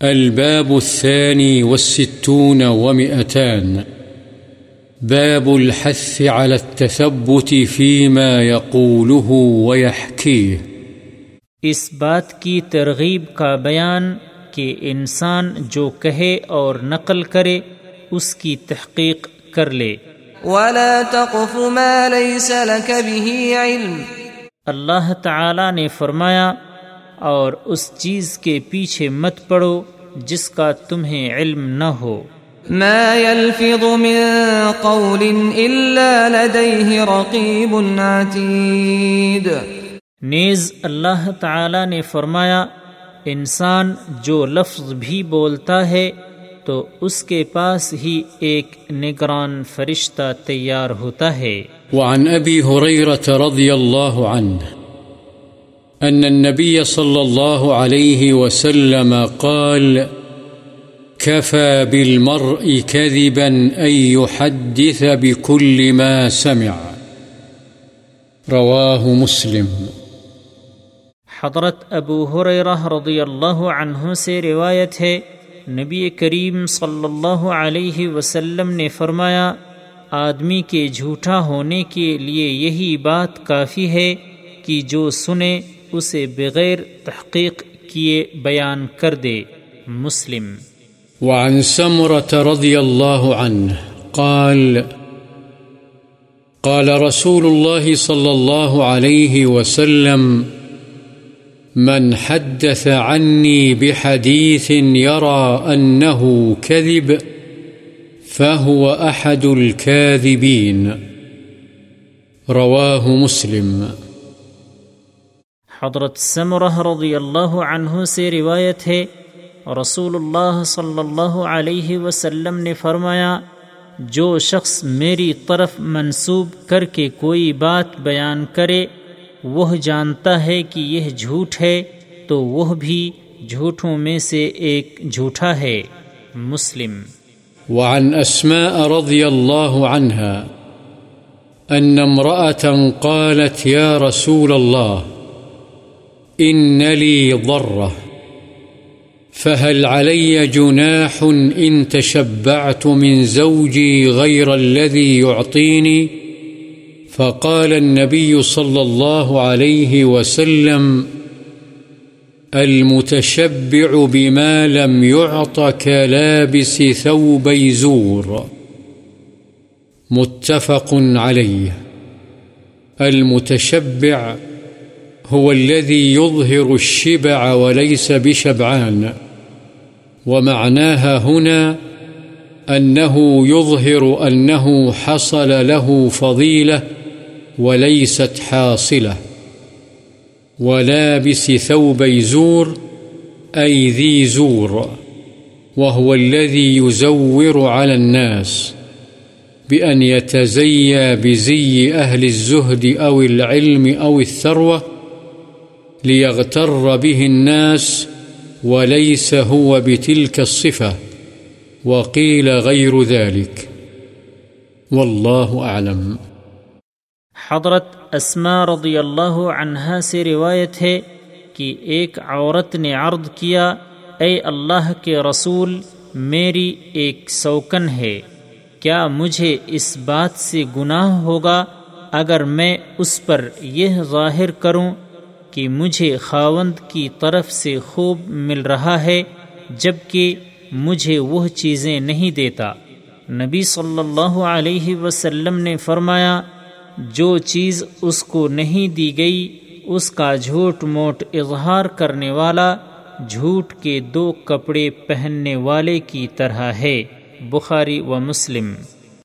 الباب الثاني والستون ومئتان. باب الحث على التثبت فيما يقوله ويحكيه. اس بات کی ترغیب کا بیان کہ انسان جو کہے اور نقل کرے اس کی تحقیق کر لے۔ ولا تقف ما ليس لك به علم۔ اللہ تعالی نے فرمایا اور اس چیز کے پیچھے مت پڑو جس کا تمہیں علم نہ ہو۔ ما يلفظ من قول الا لديه رقيب عتيد۔ نیز اللہ تعالی نے فرمایا انسان جو لفظ بھی بولتا ہے تو اس کے پاس ہی ایک نگران فرشتہ تیار ہوتا ہے۔ وعن أبي هريرة رضي الله عنه أن النبي صلى الله عليه وسلم قال، كفى بالمرء كذبا أن يحدث بكل ما سمع. رواه مسلم. حضرت ابو حریرہ رضی اللہ عنہ سے روایت ہے، نبی کریم صلی اللہ علیہ وسلم نے فرمایا، آدمی کے جھوٹا ہونے کے لیے یہی بات کافی ہے کہ جو سنے اسے بغیر تحقیق کیے بیان کر دے، مسلم۔ وعن سمرة رضي الله عنه قال قال رسول الله صلى الله عليه وسلم، من حدث عني بحديث يرى أنه كذب، فهو أحد الكاذبين. رواه مسلم۔ حضرت سمرہ رضی اللہ عنہ سے روایت ہے رسول اللہ صلی اللہ علیہ وسلم نے فرمایا، جو شخص میری طرف منسوب کر کے کوئی بات بیان کرے، وہ جانتا ہے کہ یہ جھوٹ ہے، تو وہ بھی جھوٹوں میں سے ایک جھوٹا ہے۔ مسلم۔ وعن أسماء رضي الله عنها أن امرأة قالت يا رسول الله إن لي ضرة. فهل علي جناح إن تشبعت من زوجي غير الذي يعطيني؟ فقال النبي صلى الله عليه وسلم، المتشبع بما لم يعط كلابس ثوبي زور. متفق عليه. المتشبع هو الذي يظهر الشبع وليس بشبعان. ومعناها هنا أنه يظهر أنه حصل له فضيلة وليست حاصلة. ولابس ثوبي زور أي ذي زور، وهو الذي يزور على الناس بأن يتزيى بزي أهل الزهد أو العلم أو الثروة ليغتر به الناس وليس هو بتلك الصفة وقيل غير ذلك. والله أعلم. حضرت اسما رضی اللہ عنہا سے روایت ہے کہ ایک عورت نے عرض کیا، اے اللہ کے رسول، میری ایک سوکن ہے، کیا مجھے اس بات سے گناہ ہوگا؟ اگر میں اس پر یہ ظاہر کروں کہ مجھے خاوند کی طرف سے خوب مل رہا ہے، جبکہ مجھے وہ چیزیں نہیں دیتا۔ نبی صلی اللہ علیہ وسلم نے فرمایا، جو چیز اس کو نہیں دی گئی، اس کا جھوٹ موٹ اظہار کرنے والا جھوٹ کے دو کپڑے پہننے والے کی طرح ہے۔ بخاری و مسلم۔